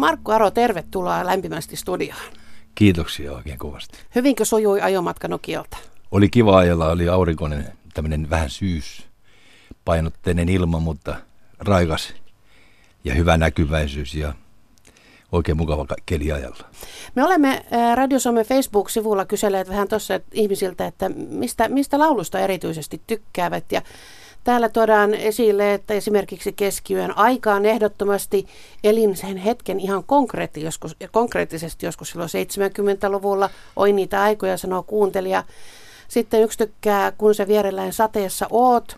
Markku Aro, tervetuloa lämpimästi studioon. Kiitoksia oikein kovasti. Hyvinkö sujui ajomatka Nokialta? Oli kiva ajella, oli aurinkoinen, tämmöinen vähän syys, painotteinen ilma, mutta raikas ja hyvä näkyväisyys ja oikein mukava keli ajalla. Me olemme Radio Suomen Facebook-sivulla kyselleet vähän tuossa ihmisiltä, että mistä, mistä laulusta erityisesti tykkäävät ja Täällä tuodaan esille, että esimerkiksi keskiyön aikaan ehdottomasti elin sen hetken ihan konkreetti, joskus, konkreettisesti joskus silloin 70-luvulla. Oi niitä aikoja, sanoo kuuntelija. Sitten yksi tykkää, kun se vierellään sateessa oot.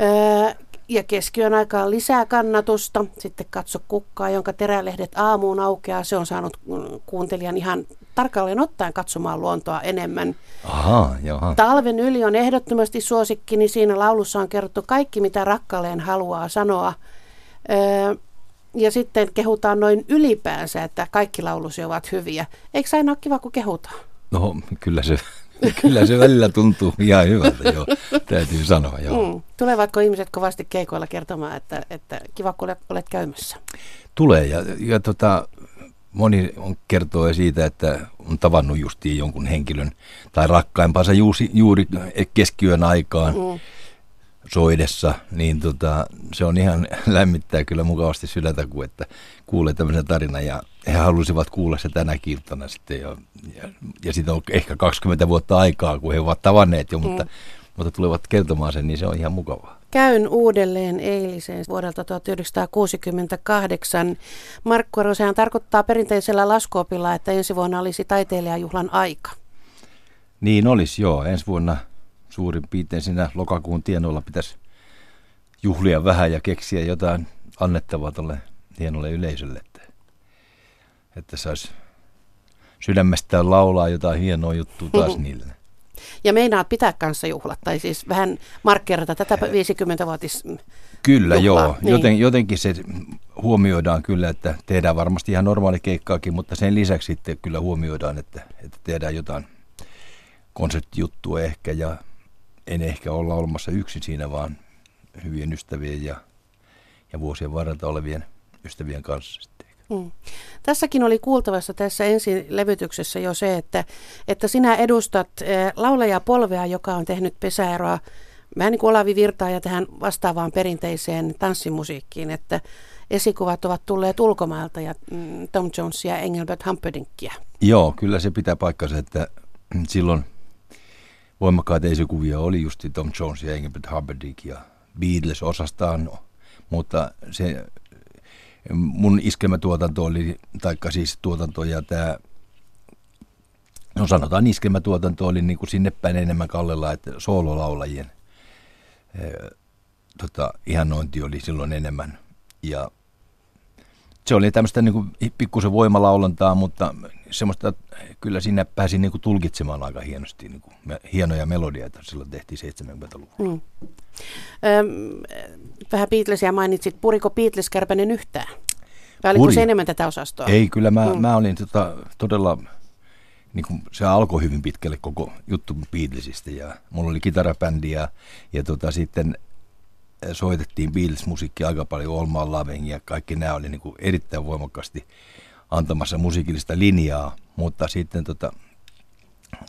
Öö, ja keskiyön aikaan lisää kannatusta. Sitten katso kukkaa, jonka terälehdet aamuun aukeaa. Se on saanut kuuntelijan ihan tarkalleen ottaen katsomaan luontoa enemmän. Aha, jaha. Talven yli on ehdottomasti suosikki, niin siinä laulussa on kerrottu kaikki, mitä rakkaalleen haluaa sanoa. Öö, ja sitten kehutaan noin ylipäänsä, että kaikki laulusi ovat hyviä. Eikö aina ole kiva, kun kehutaan? No, kyllä se Kyllä se välillä tuntuu ihan hyvältä, joo, täytyy sanoa. Joo. Mm. Tulevatko ihmiset kovasti keikoilla kertomaan, että, että kiva kun olet käymässä? Tulee ja, ja tota, moni on, kertoo siitä, että on tavannut justiin jonkun henkilön tai rakkaimpansa juuri, juuri keskiyön aikaan. Mm soidessa, niin tota, se on ihan lämmittää kyllä mukavasti sydäntä, kun että kuulee tämmöisen tarinan ja he halusivat kuulla se tänä iltana sitten ja, ja, ja sitten on ehkä 20 vuotta aikaa, kun he ovat tavanneet jo, mm. mutta, mutta tulevat kertomaan sen, niin se on ihan mukavaa. Käyn uudelleen eiliseen vuodelta 1968. Markku Arosehan tarkoittaa perinteisellä laskuopilla, että ensi vuonna olisi taiteilijajuhlan aika. Niin olisi, joo. Ensi vuonna suurin piirtein siinä lokakuun tienoilla pitäisi juhlia vähän ja keksiä jotain annettavaa tuolle hienolle yleisölle, että, saisi sydämestään laulaa jotain hienoa juttua taas niille. Ja meinaat pitää kanssa juhlat, tai siis vähän markkerata tätä 50-vuotis Kyllä, juhlaa. joo. Niin. Joten, jotenkin se huomioidaan kyllä, että tehdään varmasti ihan normaali keikkaakin, mutta sen lisäksi sitten kyllä huomioidaan, että, että tehdään jotain konserttijuttua ehkä ja en ehkä olla olemassa yksin siinä, vaan hyvien ystävien ja, ja vuosien varrelta olevien ystävien kanssa sitten. Hmm. Tässäkin oli kuultavassa tässä ensin levytyksessä jo se, että, että sinä edustat eh, laulajapolvea, joka on tehnyt pesäeroa vähän niin kuin Olavi Virtaa ja tähän vastaavaan perinteiseen tanssimusiikkiin, että esikuvat ovat tulleet ulkomailta ja mm, Tom Jonesia ja Engelbert Humperdinkia. Joo, kyllä se pitää paikkansa, että silloin voimakkaita esikuvia oli just Tom Jones ja Engelbert Humperdinck ja Beatles osastaan, mutta se mun iskelmätuotanto oli, taikka siis tuotanto ja tämä, no sanotaan iskelmätuotanto oli niin kuin sinne päin enemmän kallella, että soololaulajien e, tota, ihannointi oli silloin enemmän. Ja se oli tämmöistä niin kuin pikkusen voimalaulantaa, mutta semmoista, kyllä siinä pääsi niin kuin tulkitsemaan aika hienosti niin kuin, hienoja melodioita silloin tehtiin 70-luvulla. Mm. Öm, vähän Beatlesia mainitsit. Puriko Beatles kärpänen yhtään? Vai oliko Puri. se enemmän tätä osastoa? Ei, kyllä mä, mm. mä olin tota, todella, niin kuin, se alkoi hyvin pitkälle koko juttu Beatlesista ja mulla oli kitarabändi ja, ja tota, sitten soitettiin Beatles-musiikkia aika paljon, Olmaan Laving ja kaikki nämä oli niin kuin erittäin voimakkaasti antamassa musiikillista linjaa, mutta sitten tota,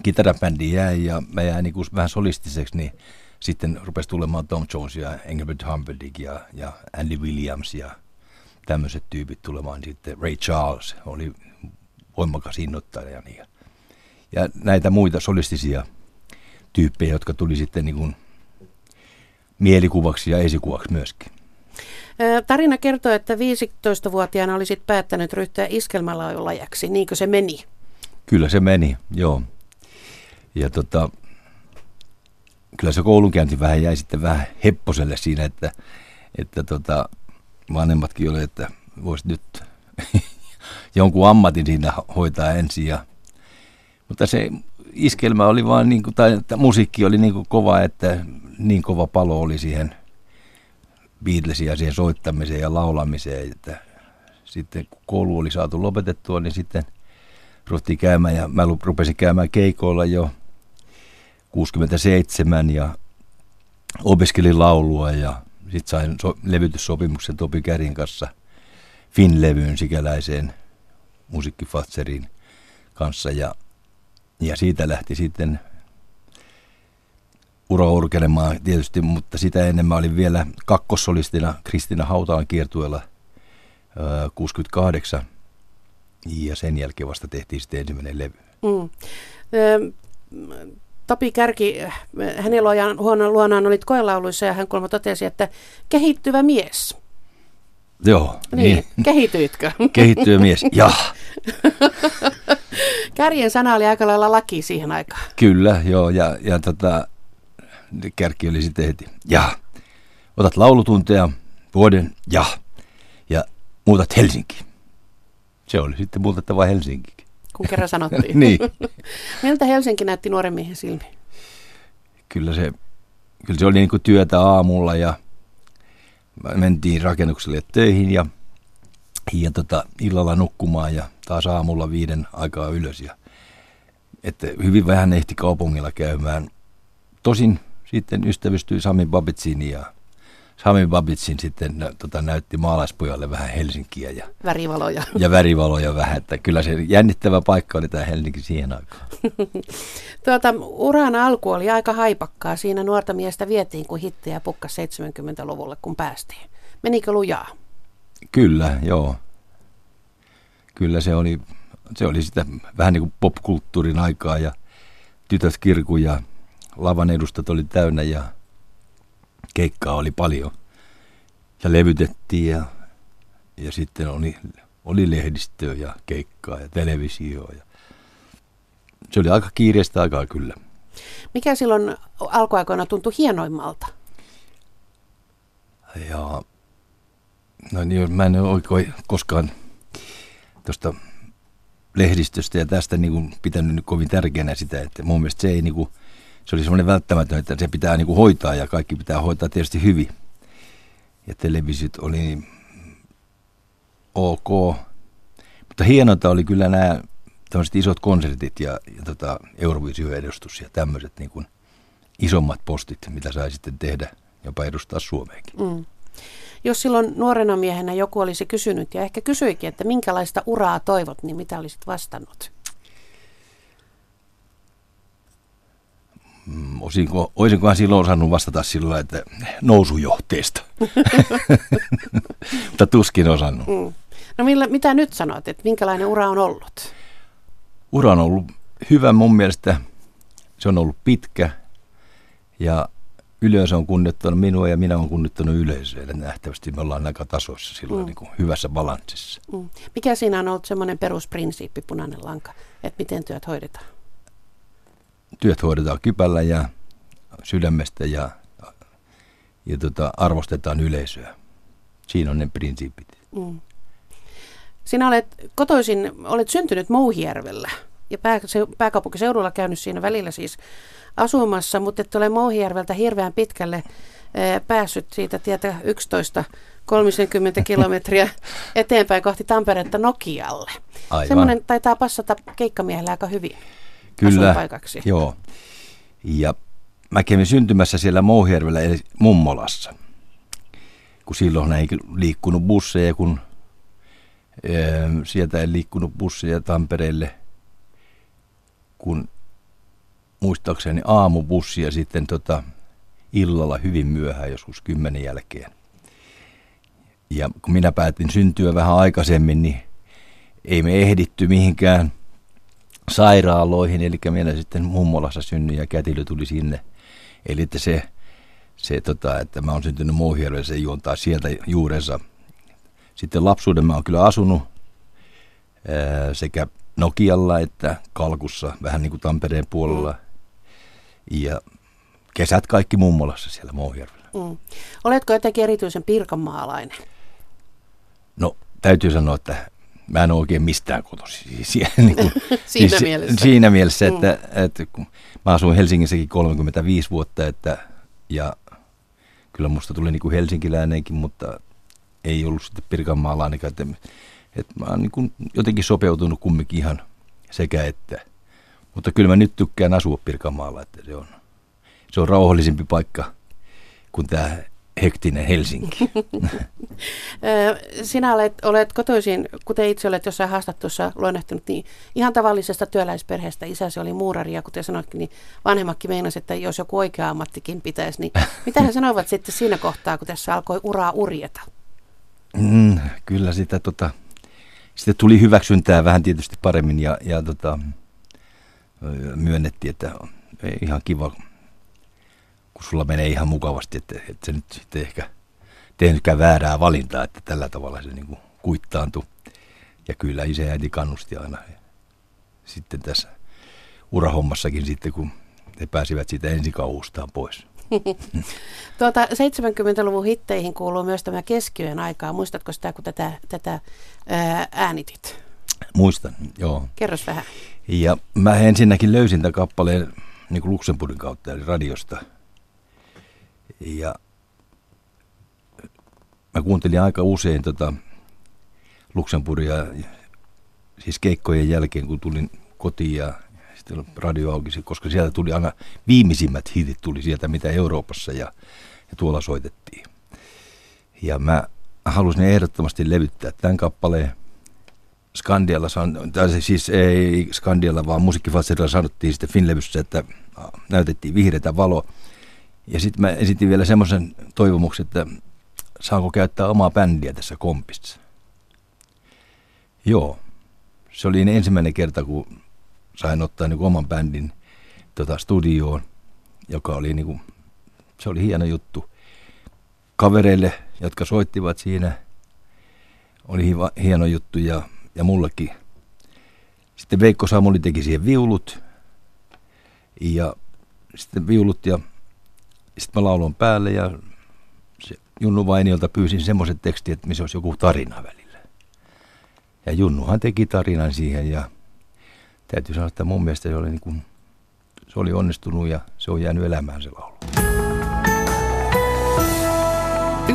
kitarabändi jäi ja mä jäin niin vähän solistiseksi, niin sitten rupesi tulemaan Tom Jones ja Engelbert Humperdinck ja, ja Andy Williams ja tämmöiset tyypit tulemaan. Sitten Ray Charles oli voimakas innoittaja. Ja, ja näitä muita solistisia tyyppejä, jotka tuli sitten niin kuin mielikuvaksi ja esikuvaksi myöskin. Tarina kertoo, että 15-vuotiaana olisit päättänyt ryhtyä iskelmälaulajaksi. Niinkö se meni? Kyllä se meni, joo. Ja tota, kyllä se koulunkäynti vähän jäi sitten vähän hepposelle siinä, että, että tota, vanhemmatkin oli, että voisi nyt jonkun ammatin siinä hoitaa ensin. Ja, mutta se iskelmä oli vaan, niin kuin, tai että musiikki oli niin kuin kova, että niin kova palo oli siihen Beatlesia siihen soittamiseen ja laulamiseen, että sitten kun koulu oli saatu lopetettua, niin sitten ruvettiin käymään ja mä rupesin käymään keikoilla jo 67 ja opiskelin laulua ja sitten sain so- levytyssopimuksen Topi Kärin kanssa Finlevyyn sikäläiseen musiikkifatserin kanssa ja, ja siitä lähti sitten ura urkelemaan tietysti, mutta sitä ennen mä olin vielä kakkosolistina Kristina Hautaan kiertueella 68 ja sen jälkeen vasta tehtiin sitten ensimmäinen levy. Mm. Topi Kärki, hänen luonaan, luonaan olit koelauluissa ja hän kolma totesi, että kehittyvä mies. Joo. Niin, niin. kehityitkö? Kehittyvä mies, ja. Kärjen sana oli aika lailla laki siihen aikaan. Kyllä, joo, ja, ja tota, kärki oli sitten heti, ja. Otat laulutunteja vuoden, ja. Ja muutat Helsinki. Se oli sitten muutettava Helsinki kun kerran sanottiin. niin. Miltä Helsinki näytti nuoren miehen silmi? Kyllä se, kyllä se oli niin kuin työtä aamulla ja mentiin rakennukselle töihin ja, ja tota, illalla nukkumaan ja taas aamulla viiden aikaa ylös. Ja, että hyvin vähän ehti kaupungilla käymään. Tosin ystävystyi Sami Babitsiin ja Sami Babitsin sitten tota, näytti maalaispojalle vähän Helsinkiä. Ja, värivaloja. Ja värivaloja vähän, että kyllä se jännittävä paikka oli tämä Helsinki siihen aikaan. tuota, uran alku oli aika haipakkaa. Siinä nuorta miestä vietiin, kun hittejä pukka 70-luvulle, kun päästiin. Menikö lujaa? Kyllä, joo. Kyllä se oli, se oli sitä vähän niin kuin popkulttuurin aikaa ja tytöt kirku ja lavan edustat oli täynnä ja keikkaa oli paljon. Ja levytettiin ja, ja sitten oli, oli lehdistöä ja keikkaa ja televisio. Ja se oli aika kiireistä aikaa kyllä. Mikä silloin alkuaikoina tuntui hienoimmalta? Ja, no niin, mä en oikein koskaan tuosta lehdistöstä ja tästä niin kuin pitänyt nyt kovin tärkeänä sitä, että mun mielestä se ei niin kuin, se oli semmoinen välttämätön, että se pitää niin kuin hoitaa ja kaikki pitää hoitaa tietysti hyvin. Ja televisiot oli ok. Mutta hienonta oli kyllä nämä tämmöiset isot konsertit ja, ja tota, Eurovisio-edustus ja tämmöiset niin kuin isommat postit, mitä sai sitten tehdä, jopa edustaa Suomeenkin. Mm. Jos silloin nuorena miehenä joku olisi kysynyt ja ehkä kysyikin, että minkälaista uraa toivot, niin mitä olisit vastannut? Osinko, olisinkohan silloin osannut vastata sillä että nousujohteesta. Mutta tuskin osannut. Mm. No millä, mitä nyt sanot, että minkälainen ura on ollut? Ura on ollut hyvä mun mielestä. Se on ollut pitkä ja yleisö on kunnioittanut minua ja minä olen kunnioittanut yleisöä. Eli nähtävästi me ollaan aika tasoissa silloin mm. niin kuin hyvässä balanssissa. Mm. Mikä siinä on ollut semmoinen perusprinsiippi, punainen lanka, että miten työt hoidetaan? Työt hoidetaan kypällä ja sydämestä ja, ja tota, arvostetaan yleisöä. Siinä on ne prinsiipit. Mm. Sinä olet kotoisin, olet syntynyt Mouhijärvellä ja pää, pääkaupunkiseudulla käynyt siinä välillä siis asumassa, mutta et ole Mouhijärveltä hirveän pitkälle ää, päässyt siitä tietä 11 30 kilometriä eteenpäin kohti Tamperetta Nokialle. Aivan. Semmoinen taitaa passata keikkamiehellä aika hyvin. Kyllä, joo. Ja mä kävin syntymässä siellä Mouhijärvellä eli Mummolassa, kun silloin ei liikkunut busseja, kun ää, sieltä ei liikkunut busseja Tampereelle, kun muistaakseni aamubussi ja sitten tota, illalla hyvin myöhään, joskus kymmenen jälkeen. Ja kun minä päätin syntyä vähän aikaisemmin, niin ei me ehditty mihinkään – sairaaloihin, eli minä sitten mummolassa synnyin ja kätilö tuli sinne. Eli että se, se tota, että mä oon syntynyt Mouhijärvellä, se juontaa sieltä juurensa. Sitten lapsuuden mä oon kyllä asunut ää, sekä Nokialla että Kalkussa, vähän niin kuin Tampereen puolella. Mm. Ja kesät kaikki mummolassa siellä Mouhijärvellä. Mm. Oletko jotenkin erityisen pirkanmaalainen? No, täytyy sanoa, että mä en ole oikein mistään kotosi. Siis, niin kuin, siinä siis, mielessä. Siinä mielessä, että, mm. että kun mä asuin Helsingissäkin 35 vuotta, että, ja kyllä musta tuli niin kuin helsinkiläinenkin, mutta ei ollut sitten Pirkanmaalainenkaan. Että, että mä oon niin kuin jotenkin sopeutunut kumminkin ihan sekä että. Mutta kyllä mä nyt tykkään asua Pirkanmaalla, että se on, se on rauhallisempi paikka kuin tämä hektinen Helsinki. Sinä olet, olet kotoisin, kuten itse olet jossain haastattelussa luonnehtunut, niin ihan tavallisesta työläisperheestä. Isäsi oli muurari ja kuten sanoitkin, niin vanhemmakki meinasi, että jos joku oikea ammattikin pitäisi, niin mitä he sanoivat sitten siinä kohtaa, kun tässä alkoi uraa urjeta? Mm, kyllä sitä, tota, sitä tuli hyväksyntää vähän tietysti paremmin ja, ja tota, myönnettiin, että ihan kiva, kun sulla menee ihan mukavasti, että, että se nyt sitten ehkä tehnytkään väärää valintaa, että tällä tavalla se niin kuin kuittaantui. Ja kyllä isä ja äiti kannusti aina sitten tässä urahommassakin sitten, kun he pääsivät siitä ensikauhustaan pois. tuota, 70-luvun hitteihin kuuluu myös tämä keskiöön aikaa. Muistatko sitä, kun tätä, tätä ää, äänitit? Muistan, joo. Kerros vähän. Ja mä ensinnäkin löysin tämän kappaleen niin kuin Luxemburgin kautta, eli radiosta. Ja mä kuuntelin aika usein tota Luxemburgia, siis keikkojen jälkeen, kun tulin kotiin ja sitten radio aukisi, koska sieltä tuli aina viimeisimmät hitit tuli sieltä, mitä Euroopassa ja, ja tuolla soitettiin. Ja mä halusin ehdottomasti levyttää tämän kappaleen. Skandialla, tai siis ei Skandialla, vaan musiikkifasserilla sanottiin sitten Finlevyssä, että näytettiin vihreätä valo. Ja sitten mä esitin vielä semmoisen toivomuksen, että saanko käyttää omaa bändiä tässä kompissa. Joo, se oli ensimmäinen kerta, kun sain ottaa niin oman bändin tota, studioon, joka oli, niin kuin, se oli hieno juttu. Kavereille, jotka soittivat siinä, oli hieno juttu ja, ja mullekin. Sitten Veikko Samuli teki siihen viulut ja sitten viulut ja sitten mä lauloin päälle ja se Junnu Vainiolta pyysin semmoiset tekstit, että missä olisi joku tarina välillä. Ja Junnuhan teki tarinan siihen ja täytyy sanoa, että mun mielestä se oli, niin kuin, se oli onnistunut ja se on jäänyt elämään se laulu.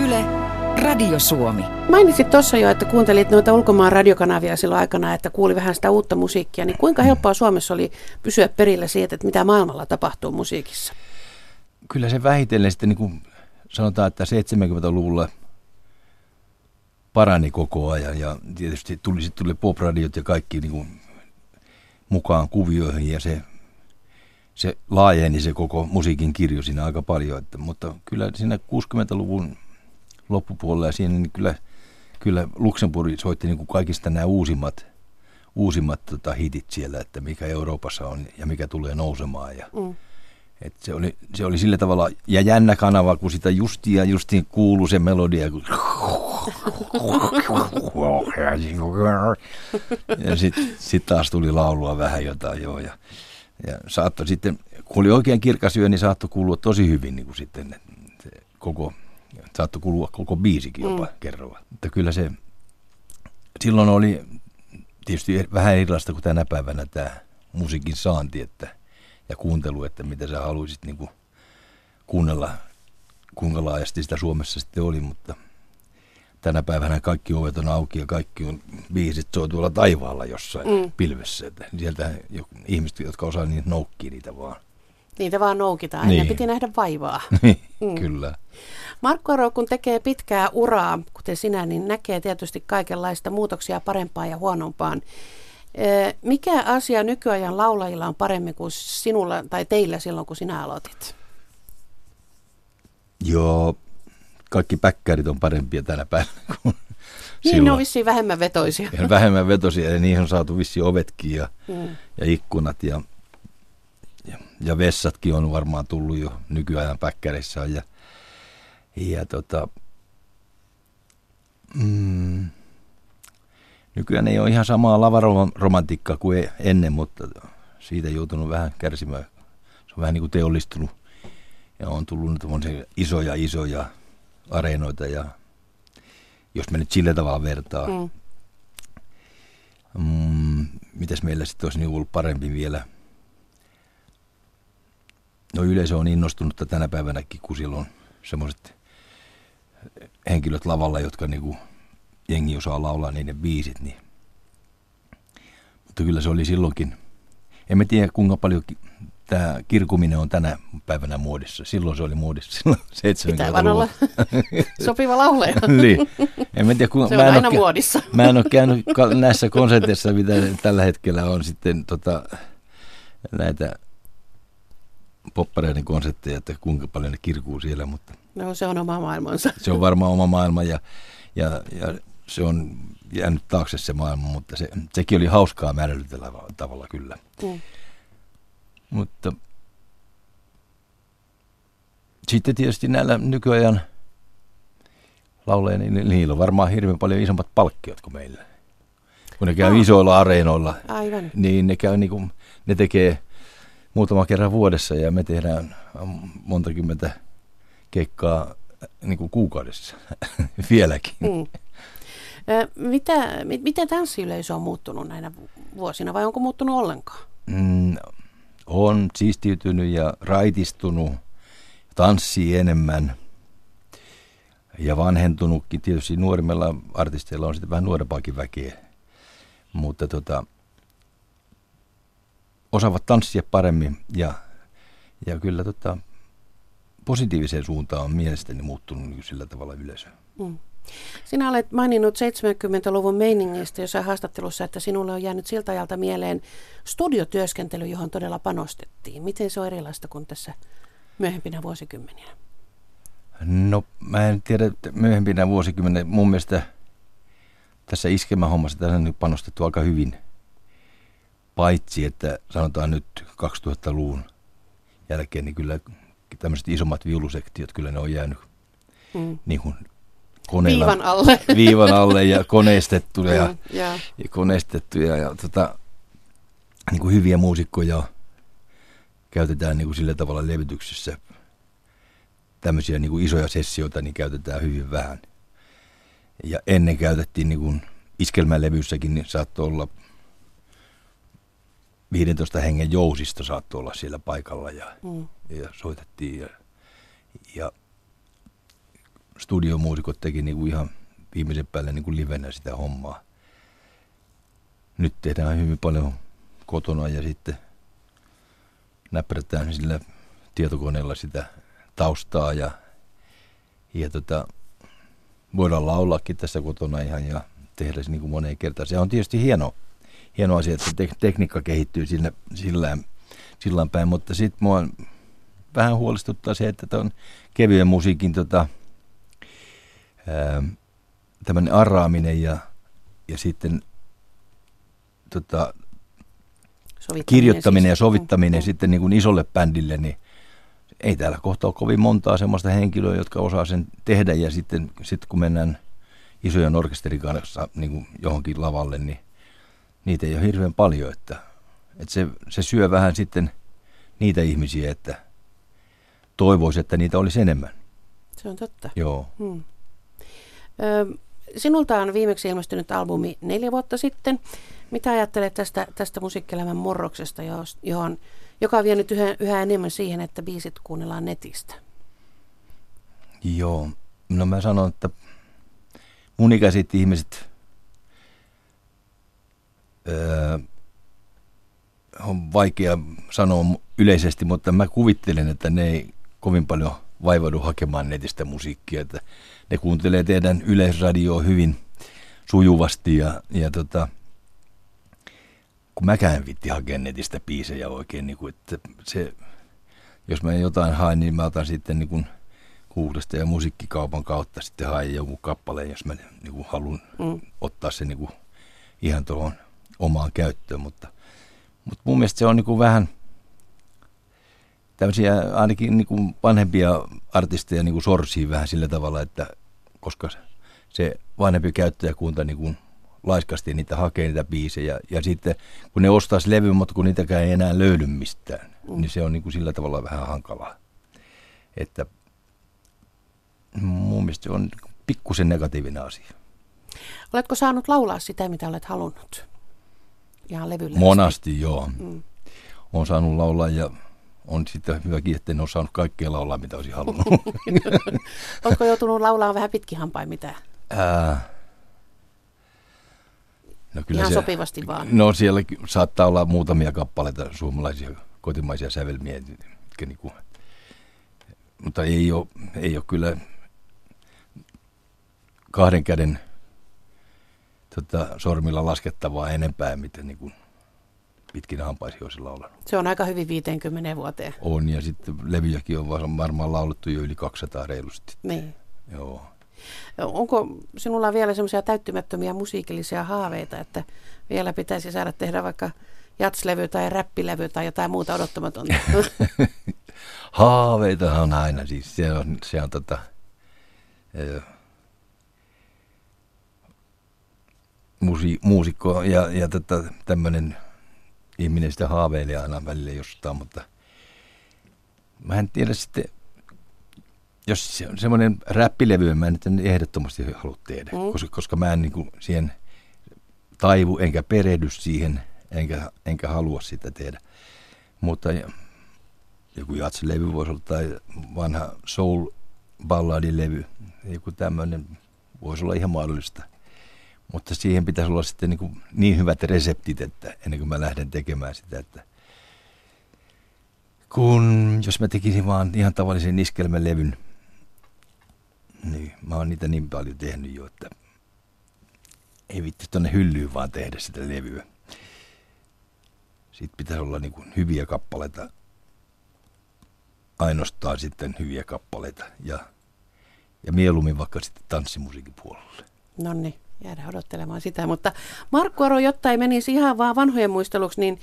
Yle, Radio Suomi. Mainitsit tuossa jo, että kuuntelit noita ulkomaan radiokanavia silloin aikana, että kuuli vähän sitä uutta musiikkia. Niin kuinka helppoa Suomessa oli pysyä perillä siitä, että mitä maailmalla tapahtuu musiikissa? Kyllä se vähitellen sitten niin kuin sanotaan, että 70-luvulla parani koko ajan ja tietysti tuli, sitten tuli popradiot ja kaikki niin kuin mukaan kuvioihin ja se, se laajeni se koko musiikin kirjo siinä aika paljon. Että, mutta kyllä siinä 60-luvun loppupuolella ja siinä niin kyllä, kyllä Luxemburg soitti niin kuin kaikista nämä uusimmat, uusimmat tota, hitit siellä, että mikä Euroopassa on ja mikä tulee nousemaan. Ja, mm. Et se, oli, se oli sillä tavalla, ja jännä kanava, kun sitä justiin ja justiin kuuluu se melodia, kun ja sitten sit taas tuli laulua vähän jotain joo. Ja, ja saattoi sitten, kun oli oikein kirkas yö, niin saattoi kuulua tosi hyvin niin kuin sitten se koko, saattoi kuulua koko biisikin jopa mm. kerralla. Mutta kyllä se, silloin oli tietysti vähän erilaista kuin tänä päivänä tämä musiikin saanti, että ja kuuntelu, että mitä sä haluaisit niin kuin kuunnella, kuinka laajasti sitä Suomessa sitten oli, mutta – tänä päivänä kaikki ovet on auki ja kaikki on biisit soi tuolla taivaalla jossain mm. pilvessä. Että sieltä ihmiset, jotka osaa niin noukkii niitä vaan. Niitä vaan noukitaan. Niin. piti nähdä vaivaa. Niin, mm. Kyllä. Markku Aro, kun tekee pitkää uraa, kuten sinä, niin näkee tietysti kaikenlaista muutoksia parempaan ja huonompaan. Mikä asia nykyajan laulajilla on paremmin kuin sinulla tai teillä silloin, kun sinä aloitit? Joo, kaikki päkkärit on parempia tänä päivänä kuin niin, silloin. ne on vissiin vähemmän vetoisia. Ja vähemmän vetoisia ja niihin on saatu vissiin ovetkin ja, mm. ja ikkunat ja, ja, ja, vessatkin on varmaan tullut jo nykyajan päkkärissä. Ja, ja tota, mm, nykyään ei ole ihan samaa lavaromantiikkaa kuin ennen, mutta siitä joutunut vähän kärsimään. Se on vähän niin kuin teollistunut ja on tullut nyt isoja isoja areenoita ja jos me nyt sillä tavalla vertaa. Mm. Mm, mitäs meillä sitten olisi niin ollut parempi vielä? No yleisö on innostunut tänä päivänäkin, kun silloin semmoiset henkilöt lavalla, jotka niinku jengi osaa laulaa niiden biisit. Niin. Mutta kyllä se oli silloinkin. En tiedä kuinka paljon tämä kirkuminen on tänä päivänä muodissa. Silloin se oli muodissa, silloin 70 olla sopiva lauleja. niin. En mä tiedä, kun se mä on en aina ole, muodissa. Mä en ole käynyt näissä konserteissa, mitä tällä hetkellä on sitten tota, näitä poppareiden konsertteja, että kuinka paljon ne kirkuu siellä, mutta No se on oma maailmansa. se on varmaan oma maailma ja, ja, ja se on jäänyt taakse se maailma, mutta se, sekin oli hauskaa määrätyllä tavalla kyllä. Mm. Mutta sitten tietysti näillä nykyajan lauleilla, niin niillä on varmaan hirveän paljon isommat palkkiot kuin meillä. Kun ne käy Aa. isoilla areenoilla, Aivan. niin ne, käy niin kuin, ne tekee muutama kerran vuodessa ja me tehdään monta kymmentä keikkaa niin kuin kuukaudessa vieläkin. Mm. Mitä, mi- miten tanssiyleisö on muuttunut näinä vu- vuosina vai onko muuttunut ollenkaan? Mm, on siistiytynyt ja raitistunut, tanssii enemmän ja vanhentunutkin. Tietysti nuorimmilla artisteilla on sitten vähän nuorempaakin väkeä, mutta tota, osaavat tanssia paremmin ja, ja kyllä tota, positiiviseen suuntaan on mielestäni muuttunut niin sillä tavalla yleisö. Mm. Sinä olet maininnut 70-luvun meiningeistä jossain haastattelussa, että sinulle on jäänyt siltä ajalta mieleen studiotyöskentely, johon todella panostettiin. Miten se on erilaista kuin tässä myöhempinä vuosikymmeninä? No mä en tiedä, että myöhempinä vuosikymmeninä mun mielestä tässä iskemähommassa tässä on nyt panostettu aika hyvin. Paitsi, että sanotaan nyt 2000-luvun jälkeen, niin kyllä tämmöiset isommat viulusektiot, kyllä ne on jäänyt Mm. niin kuin koneella, Viivan alle. viivan alle ja koneistettuja ja, ja. ja koneistettuja ja tota, niin kuin hyviä muusikkoja käytetään niin kuin sillä tavalla levytyksessä. Tämmöisiä niin kuin isoja sessioita niin käytetään hyvin vähän. Ja ennen käytettiin niin kuin iskelmälevyssäkin, niin saattoi olla 15 hengen jousista saattoi olla siellä paikalla ja, Mm. ja soitettiin. Ja, ja studiomuusikot teki niin kuin ihan viimeisen päälle niin kuin livenä sitä hommaa. Nyt tehdään hyvin paljon kotona ja sitten näppärätään sillä tietokoneella sitä taustaa ja, ja tota, voidaan laulaakin tässä kotona ihan ja tehdä se niin kuin moneen kertaan. Se on tietysti hieno, hieno asia, että tek- tekniikka kehittyy sillä, sillä, sillä päin, mutta sitten mua vähän huolestuttaa se, että on kevyen musiikin tota, tämmöinen arraaminen ja, ja sitten tota, kirjoittaminen ja siis. sovittaminen Mm, sitten niin kuin isolle bändille, niin ei täällä kohta ole kovin montaa semmoista henkilöä, jotka osaa sen tehdä ja sitten, sitten kun mennään isojen orkesterin kanssa niin kuin johonkin lavalle, niin niitä ei ole hirveän paljon, että, että se, se syö vähän sitten niitä ihmisiä, että toivoisi, että niitä olisi enemmän. Se on totta. Joo. Hmm. Sinulta on viimeksi ilmestynyt albumi neljä vuotta sitten. Mitä ajattelet tästä, tästä musiikkielämän murroksesta, jos- johon, joka on vienyt yhä, yhä enemmän siihen, että biisit kuunnellaan netistä? Joo. No mä sanon, että mun ikäiset ihmiset öö, on vaikea sanoa yleisesti, mutta mä kuvittelen, että ne ei kovin paljon vaivaudu hakemaan netistä musiikkia. Että ne kuuntelee teidän yleisradioa hyvin sujuvasti ja, ja tota, kun mäkään vitti hakea netistä biisejä oikein, niin kuin, että se, jos mä jotain haen, niin mä otan sitten niin kuin Googlesta ja musiikkikaupan kautta sitten haen joku kappaleen, jos mä niin kuin haluan Mm. ottaa sen niin kuin ihan tuohon omaan käyttöön, mutta, mutta mun mielestä se on niin kuin vähän tämmöisiä ainakin niin kuin vanhempia artisteja niin kuin sorsii vähän sillä tavalla, että koska se vanhempi käyttäjäkunta niin kuin laiskasti niitä hakee niitä biisejä ja sitten kun ne ostaisi levyn, mutta kun niitäkään ei enää löydy mistään, Mm. niin se on niin kuin sillä tavalla vähän hankalaa. Että mun mielestä se on pikkusen negatiivinen asia. Oletko saanut laulaa sitä, mitä olet halunnut? Ihan levyllä. Monasti joo. Mm. on saanut laulaa ja on sitten hyväkin, että en ole saanut kaikkea laulaa, mitä olisin halunnut. Oletko joutunut laulaa vähän pitkin hampain mitä? Ää, no Ihan se, sopivasti vaan. No siellä saattaa olla muutamia kappaleita suomalaisia kotimaisia sävelmiä, mitkä niin kuin, mutta ei ole, ei ole kyllä kahden käden tota, sormilla laskettavaa enempää, miten niin kuin pitkin hampaisi olisi laulanut. Se on aika hyvin 50 vuoteen. On, ja sitten levyjäkin on varmaan laulettu jo yli 200 reilusti. Niin. Joo. Onko sinulla vielä semmoisia täyttymättömiä musiikillisia haaveita, että vielä pitäisi saada tehdä vaikka jatslevy tai räppilevy tai jotain muuta odottamatonta? Haaveita on aina, siis se on, se on tota, musi, muusikko ja, ja tota, tämmöinen ihminen sitä haaveilee aina välillä jostain, mutta mä en tiedä sitten, jos se on semmoinen räppilevy, mä en ehdottomasti halua tehdä, mm. koska, koska mä en niin kuin siihen taivu enkä perehdy siihen, enkä, enkä halua sitä tehdä. Mutta joku jatsilevy voisi olla tai vanha soul balladilevy, joku tämmöinen voisi olla ihan mahdollista. Mutta siihen pitäisi olla sitten niin, kuin niin hyvät reseptit, että ennen kuin mä lähden tekemään sitä, että kun jos mä tekisin vaan ihan tavallisen iskelmälevyn, niin mä oon niitä niin paljon tehnyt jo, että ei vitti tonne hyllyyn vaan tehdä sitä levyä. Sitten pitäisi olla niin kuin hyviä kappaleita, ainoastaan sitten hyviä kappaleita ja, ja mieluummin vaikka sitten tanssimusiikin puolelle. No niin jäädä odottelemaan sitä. Mutta Markku Aro, jotta ei menisi ihan vaan vanhojen muisteluksi, niin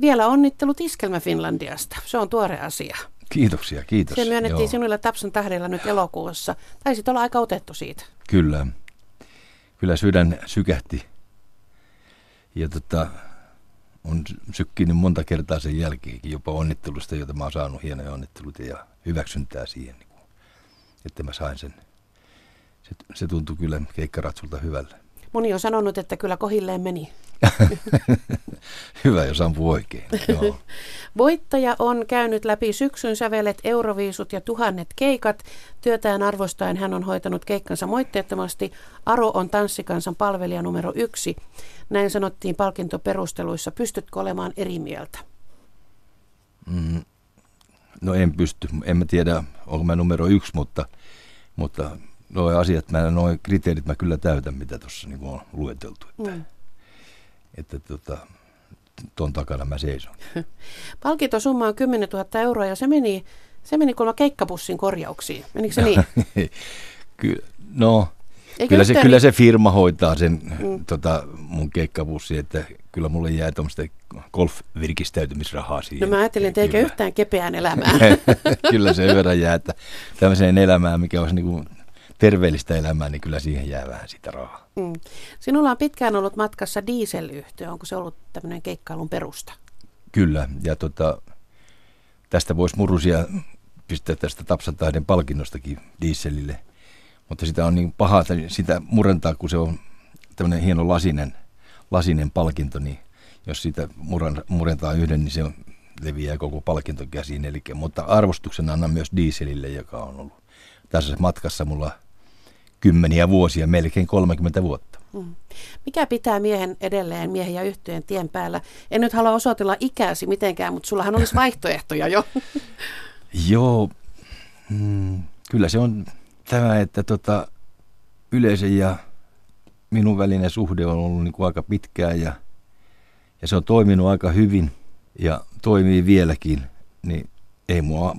vielä onnittelut Iskelmä Finlandiasta. Se on tuore asia. Kiitoksia, kiitos. Se myönnettiin Joo. sinuille Tapsan tähdellä nyt elokuussa. Taisit olla aika otettu siitä. Kyllä. Kyllä sydän sykähti. Ja tota, on sykkinyt monta kertaa sen jälkeenkin, jopa onnittelusta, jota mä oon saanut hienoja onnitteluita ja hyväksyntää siihen, niin että mä sain sen se, se tuntui kyllä keikkaratsulta hyvälle. Moni on sanonut, että kyllä kohilleen meni. Hyvä, jos ampuu oikein. Joo. Voittaja on käynyt läpi syksyn sävelet, euroviisut ja tuhannet keikat. Työtään arvostaen hän on hoitanut keikkansa moitteettomasti. Aro on tanssikansan palvelija numero yksi. Näin sanottiin palkintoperusteluissa. Pystytkö olemaan eri mieltä? Mm, no en pysty. En mä tiedä, onko mä numero yksi, mutta, mutta nuo asiat, mä, kriteerit mä kyllä täytän, mitä tuossa niin on lueteltu. Että, mm. että tota, ton takana mä seison. Palkintosumma on 10 000 euroa ja se meni, se meni kuulemma keikkapussin korjauksiin. Menikö se niin? Ky- no, Eikö kyllä se, niin... kyllä se firma hoitaa sen mm. tota, mun keikkapussi, että kyllä mulle jää tuommoista golf-virkistäytymisrahaa siihen. No mä ajattelin, että eikä yhtään kepeään elämää. kyllä se verran jää, että tämmöiseen elämään, mikä olisi niin kuin terveellistä elämää, niin kyllä siihen jää vähän sitä rahaa. Mm. Sinulla on pitkään ollut matkassa dieselyhtiö. Onko se ollut tämmöinen keikkailun perusta? Kyllä, ja tota, tästä voisi murusia pistää tästä Tapsatahden palkinnostakin dieselille. Mutta sitä on niin paha sitä murentaa, kun se on tämmöinen hieno lasinen, lasinen palkinto, niin jos sitä murentaa yhden, niin se leviää koko palkinto käsiin. Eli, mutta arvostuksen annan myös dieselille, joka on ollut tässä matkassa mulla kymmeniä vuosia, melkein 30 vuotta. Hmm. Mikä pitää miehen edelleen, miehen ja yhtyeen tien päällä? En nyt halua osoitella ikäsi mitenkään, mutta sullahan olisi vaihtoehtoja jo. Joo, mm, kyllä se on tämä, että tota, yleisön ja minun välinen suhde on ollut niin kuin aika pitkään ja, ja se on toiminut aika hyvin ja toimii vieläkin, niin ei mua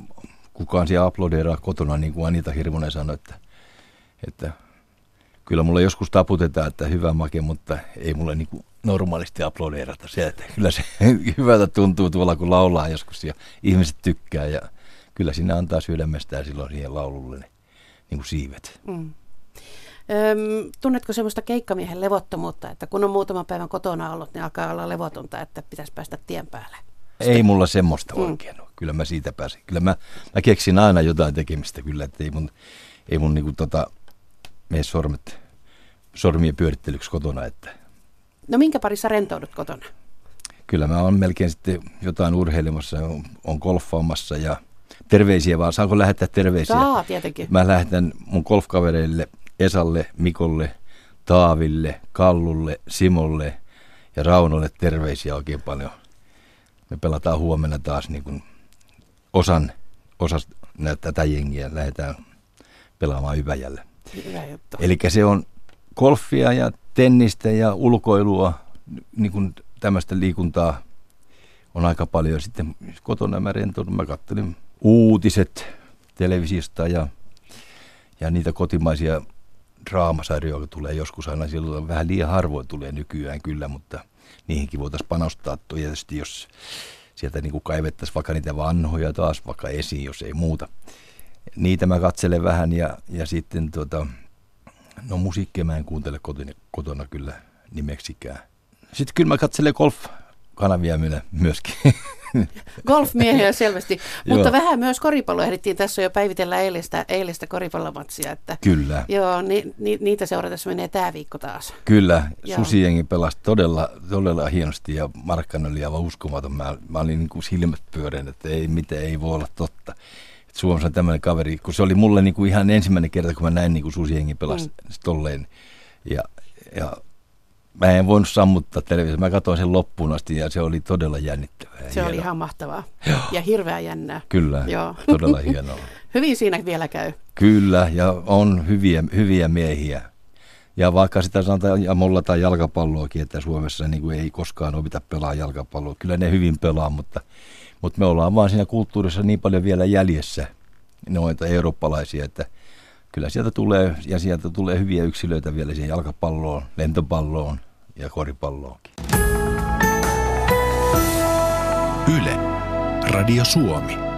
kukaan siellä aplodeeraa kotona, niin kuin Anita Hirvonen sanoi, että että kyllä mulle joskus taputetaan, että hyvä make, mutta ei mulle niin kuin normaalisti aplodeerata se, että kyllä se hyvältä tuntuu tuolla, kun laulaa joskus ja ihmiset tykkää ja kyllä sinä antaa sydämestään silloin siihen laululle niin, niin kuin siivet. Mm. Öm, tunnetko semmoista keikkamiehen levottomuutta, että kun on muutama päivän kotona ollut, niin alkaa olla levotonta, että pitäisi päästä tien päälle? Ei mulla semmoista mm. oikein ole. Kyllä mä siitä pääsin. Kyllä mä, mä keksin aina jotain tekemistä kyllä, että ei mun, ei mun niinku tota, mene sormet, sormien pyörittelyksi kotona. Että. No minkä parissa rentoudut kotona? Kyllä mä oon melkein sitten jotain urheilemassa, on, golfaamassa ja terveisiä vaan. Saanko lähettää terveisiä? Saa, tietenkin. Mä lähetän mun golfkavereille Esalle, Mikolle, Taaville, Kallulle, Simolle ja Raunolle terveisiä oikein paljon. me pelataan huomenna taas niin kuin osan, osa tätä jengiä lähdetään pelaamaan Yväjälle. Eli se on golfia ja tennistä ja ulkoilua, niin kuin tämmöistä liikuntaa on aika paljon. Sitten kotona mä rentoudun, mä katselin uutiset televisiosta ja, ja niitä kotimaisia draamasarjoja, tulee joskus aina silloin. Vähän liian harvoin tulee nykyään kyllä, mutta niihinkin voitaisiin panostaa tietysti, jos sieltä niin kaivettaisiin vaikka niitä vanhoja taas vaikka esiin, jos ei muuta. Niitä mä katselen vähän ja, ja sitten tuota, no musiikkia mä en kuuntele kotona, kotona kyllä nimeksikään. Sitten kyllä mä katselen golf-kanavia myöskin. Golfmiehiä selvästi, mutta vähän myös koripallo ehdittiin tässä jo päivitellä eilistä, eilistä koripallomatsia. Että, Kyllä. Joo, ni, ni, niitä seuratessa menee tämä viikko taas. Kyllä, Susiengi pelasi todella, todella hienosti ja Markkan oli aivan uskomaton. Mä, mä olin niin kuin silmät pyörän, että ei mitään, ei voi olla totta. Suomessa on tämmöinen kaveri, kun se oli mulle niin kuin ihan ensimmäinen kerta, kun mä näin niin kuin Susiengi pelasi mm. tolleen. Ja, ja mä en voinut sammuttaa televisiota. Mä katsoin sen loppuun asti ja se oli todella jännittävää. Se hienoa. oli ihan mahtavaa Joo. ja hirveän jännää. Kyllä, Joo. todella hienoa. Hyvin siinä vielä käy. Kyllä, ja on hyviä, hyviä miehiä. Ja vaikka sitä sanotaan ja mulla tai jalkapalloakin, että Suomessa niin kuin ei koskaan opita pelaa jalkapalloa. Kyllä ne hyvin pelaa, mutta, mutta me ollaan vaan siinä kulttuurissa niin paljon vielä jäljessä noita eurooppalaisia, että kyllä sieltä tulee, ja sieltä tulee hyviä yksilöitä vielä siihen jalkapalloon, lentopalloon, ja koripalloonkin. Yle. Radio Suomi.